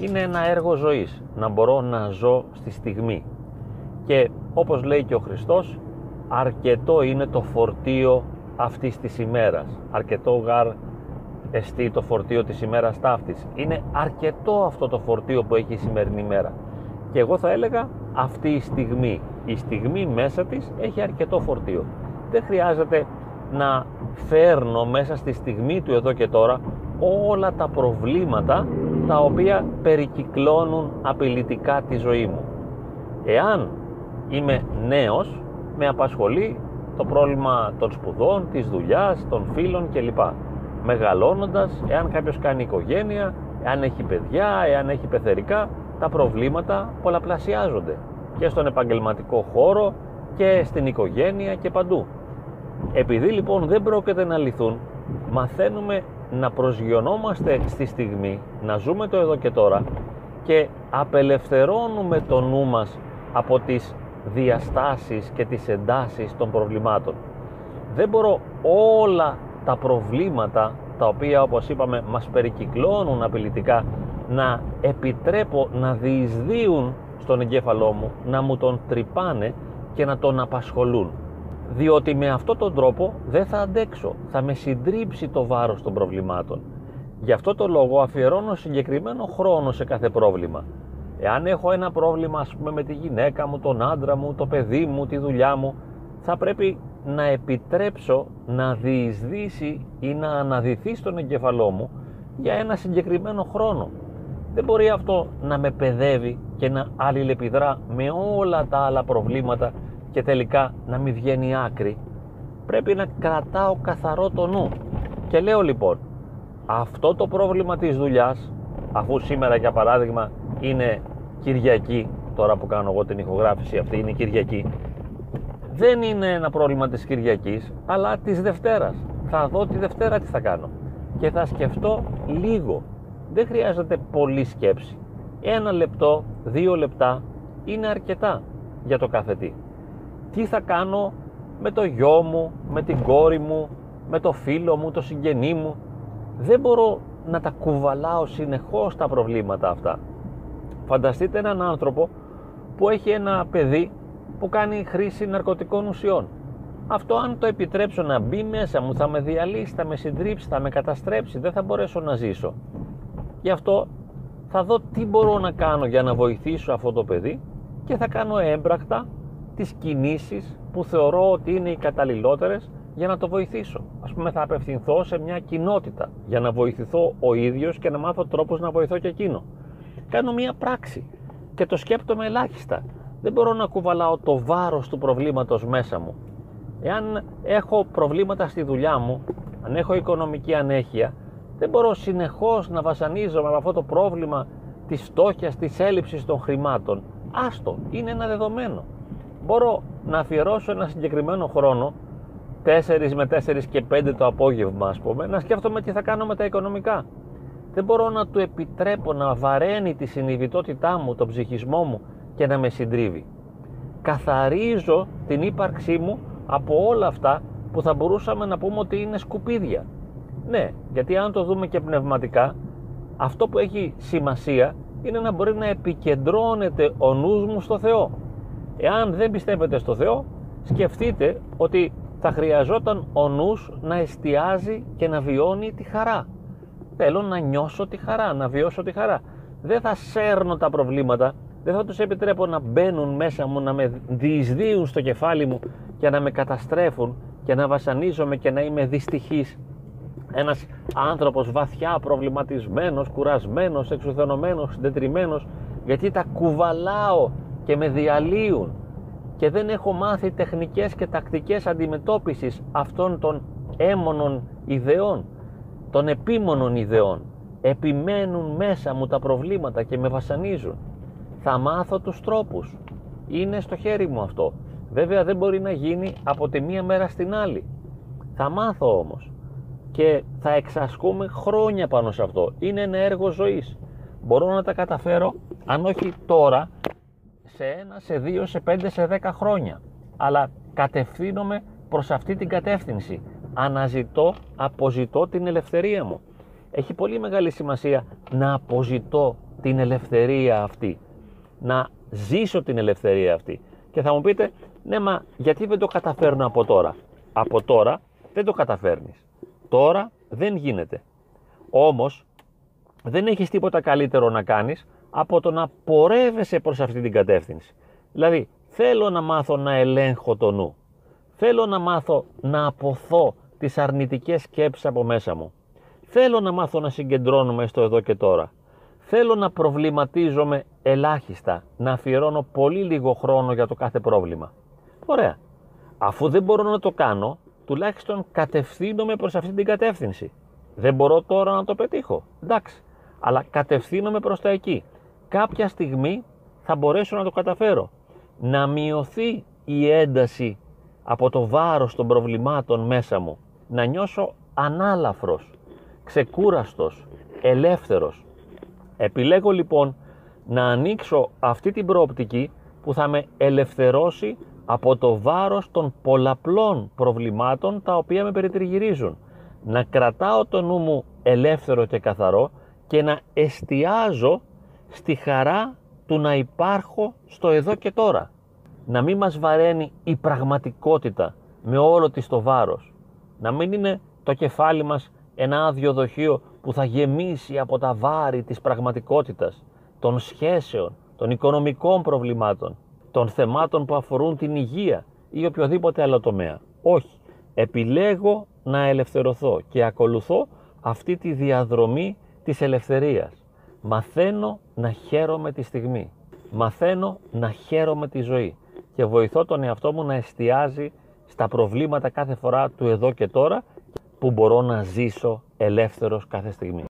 είναι ένα έργο ζωής, να μπορώ να ζω στη στιγμή. Και όπως λέει και ο Χριστός, αρκετό είναι το φορτίο αυτής της ημέρας. Αρκετό γάρ εστί το φορτίο της ημέρας ταύτης. Είναι αρκετό αυτό το φορτίο που έχει η σημερινή ημέρα. Και εγώ θα έλεγα αυτή η στιγμή, η στιγμή μέσα της έχει αρκετό φορτίο. Δεν χρειάζεται να φέρνω μέσα στη στιγμή του εδώ και τώρα όλα τα προβλήματα τα οποία περικυκλώνουν απειλητικά τη ζωή μου. Εάν είμαι νέος, με απασχολεί το πρόβλημα των σπουδών, της δουλειάς, των φίλων κλπ. Μεγαλώνοντας, εάν κάποιος κάνει οικογένεια, εάν έχει παιδιά, εάν έχει πεθερικά, τα προβλήματα πολλαπλασιάζονται και στον επαγγελματικό χώρο και στην οικογένεια και παντού. Επειδή λοιπόν δεν πρόκειται να λυθούν, μαθαίνουμε να προσγειωνόμαστε στη στιγμή, να ζούμε το εδώ και τώρα και απελευθερώνουμε το νου μας από τις διαστάσεις και τις εντάσεις των προβλημάτων. Δεν μπορώ όλα τα προβλήματα τα οποία όπως είπαμε μας περικυκλώνουν απειλητικά να επιτρέπω να διεισδύουν στον εγκέφαλό μου, να μου τον τρυπάνε και να τον απασχολούν. Διότι με αυτόν τον τρόπο δεν θα αντέξω, θα με συντρίψει το βάρος των προβλημάτων. Γι' αυτό το λόγο αφιερώνω συγκεκριμένο χρόνο σε κάθε πρόβλημα. Εάν έχω ένα πρόβλημα ας πούμε με τη γυναίκα μου, τον άντρα μου, το παιδί μου, τη δουλειά μου, θα πρέπει να επιτρέψω να διεισδύσει ή να αναδυθεί στον εγκεφαλό μου για ένα συγκεκριμένο χρόνο. Δεν μπορεί αυτό να με παιδεύει και να αλληλεπιδρά με όλα τα άλλα προβλήματα και τελικά να μην βγαίνει άκρη. Πρέπει να κρατάω καθαρό το νου. Και λέω λοιπόν, αυτό το πρόβλημα της δουλειάς, αφού σήμερα για παράδειγμα είναι Κυριακή, τώρα που κάνω εγώ την ηχογράφηση αυτή είναι Κυριακή, δεν είναι ένα πρόβλημα της Κυριακής, αλλά της Δευτέρας. Θα δω τη Δευτέρα τι θα κάνω και θα σκεφτώ λίγο. Δεν χρειάζεται πολλή σκέψη. Ένα λεπτό, δύο λεπτά είναι αρκετά για το κάθε τι. Τι θα κάνω με το γιο μου, με την κόρη μου, με το φίλο μου, το συγγενή μου. Δεν μπορώ να τα κουβαλάω συνεχώς τα προβλήματα αυτά. Φανταστείτε έναν άνθρωπο που έχει ένα παιδί που κάνει χρήση ναρκωτικών ουσιών. Αυτό αν το επιτρέψω να μπει μέσα μου θα με διαλύσει, θα με συντρίψει, θα με καταστρέψει, δεν θα μπορέσω να ζήσω. Γι' αυτό θα δω τι μπορώ να κάνω για να βοηθήσω αυτό το παιδί και θα κάνω έμπρακτα τις κινήσεις που θεωρώ ότι είναι οι καταλληλότερες για να το βοηθήσω. Ας πούμε θα απευθυνθώ σε μια κοινότητα για να βοηθηθώ ο ίδιος και να μάθω τρόπους να βοηθώ και εκείνο. Κάνω μια πράξη και το σκέπτομαι ελάχιστα. Δεν μπορώ να κουβαλάω το βάρος του προβλήματος μέσα μου. Εάν έχω προβλήματα στη δουλειά μου, αν έχω οικονομική ανέχεια, δεν μπορώ συνεχώς να βασανίζομαι με αυτό το πρόβλημα της φτώχειας, της έλλειψης των χρημάτων. Άστο, είναι ένα δεδομένο. Μπορώ να αφιερώσω ένα συγκεκριμένο χρόνο 4 με 4 και 5 το απόγευμα ας πούμε να σκέφτομαι τι θα κάνω με τα οικονομικά δεν μπορώ να του επιτρέπω να βαραίνει τη συνειδητότητά μου, τον ψυχισμό μου και να με συντρίβει. Καθαρίζω την ύπαρξή μου από όλα αυτά που θα μπορούσαμε να πούμε ότι είναι σκουπίδια. Ναι, γιατί αν το δούμε και πνευματικά, αυτό που έχει σημασία είναι να μπορεί να επικεντρώνεται ο νους μου στο Θεό. Εάν δεν πιστεύετε στο Θεό, σκεφτείτε ότι θα χρειαζόταν ο νους να εστιάζει και να βιώνει τη χαρά. Θέλω να νιώσω τη χαρά, να βιώσω τη χαρά. Δεν θα σέρνω τα προβλήματα, δεν θα τους επιτρέπω να μπαίνουν μέσα μου, να με διεισδύουν στο κεφάλι μου και να με καταστρέφουν και να βασανίζομαι και να είμαι δυστυχής. Ένας άνθρωπος βαθιά προβληματισμένος, κουρασμένος, εξουθενωμένος, συντετριμένος, γιατί τα κουβαλάω και με διαλύουν και δεν έχω μάθει τεχνικές και τακτικές αντιμετώπισης αυτών των έμονων ιδεών των επίμονων ιδεών. Επιμένουν μέσα μου τα προβλήματα και με βασανίζουν. Θα μάθω τους τρόπους. Είναι στο χέρι μου αυτό. Βέβαια δεν μπορεί να γίνει από τη μία μέρα στην άλλη. Θα μάθω όμως και θα εξασκούμε χρόνια πάνω σε αυτό. Είναι ένα έργο ζωής. Μπορώ να τα καταφέρω, αν όχι τώρα, σε ένα, σε δύο, σε πέντε, σε δέκα χρόνια. Αλλά κατευθύνομαι προς αυτή την κατεύθυνση αναζητώ, αποζητώ την ελευθερία μου. Έχει πολύ μεγάλη σημασία να αποζητώ την ελευθερία αυτή. Να ζήσω την ελευθερία αυτή. Και θα μου πείτε, ναι μα γιατί δεν το καταφέρνω από τώρα; Από τώρα δεν το καταφέρνεις. Τώρα δεν γίνεται. Όμως δεν έχεις τίποτα καλύτερο να κάνεις από το να πορεύεσαι προς αυτή την κατεύθυνση. Δηλαδή θέλω να μάθω να ελέγχω το νου. Θέλω να μάθω να αποθώ τις αρνητικές σκέψεις από μέσα μου. Θέλω να μάθω να συγκεντρώνομαι στο εδώ και τώρα. Θέλω να προβληματίζομαι ελάχιστα, να αφιερώνω πολύ λίγο χρόνο για το κάθε πρόβλημα. Ωραία. Αφού δεν μπορώ να το κάνω, τουλάχιστον κατευθύνομαι προς αυτή την κατεύθυνση. Δεν μπορώ τώρα να το πετύχω. Εντάξει. Αλλά κατευθύνομαι προς τα εκεί. Κάποια στιγμή θα μπορέσω να το καταφέρω. Να μειωθεί η ένταση από το βάρος των προβλημάτων μέσα μου. Να νιώσω ανάλαφρος, ξεκούραστος, ελεύθερος. Επιλέγω λοιπόν να ανοίξω αυτή την προοπτική που θα με ελευθερώσει από το βάρος των πολλαπλών προβλημάτων τα οποία με περιτριγυρίζουν. Να κρατάω το νου μου ελεύθερο και καθαρό και να εστιάζω στη χαρά του να υπάρχω στο εδώ και τώρα. Να μην μας βαραίνει η πραγματικότητα με όλο της το βάρος. Να μην είναι το κεφάλι μας ένα άδειο δοχείο που θα γεμίσει από τα βάρη της πραγματικότητας, των σχέσεων, των οικονομικών προβλημάτων, των θεμάτων που αφορούν την υγεία ή οποιοδήποτε άλλο τομέα. Όχι. Επιλέγω να ελευθερωθώ και ακολουθώ αυτή τη διαδρομή της ελευθερίας. Μαθαίνω να χαίρομαι τη στιγμή. Μαθαίνω να χαίρομαι τη ζωή και βοηθώ τον εαυτό μου να εστιάζει στα προβλήματα κάθε φορά του εδώ και τώρα που μπορώ να ζήσω ελεύθερος κάθε στιγμή.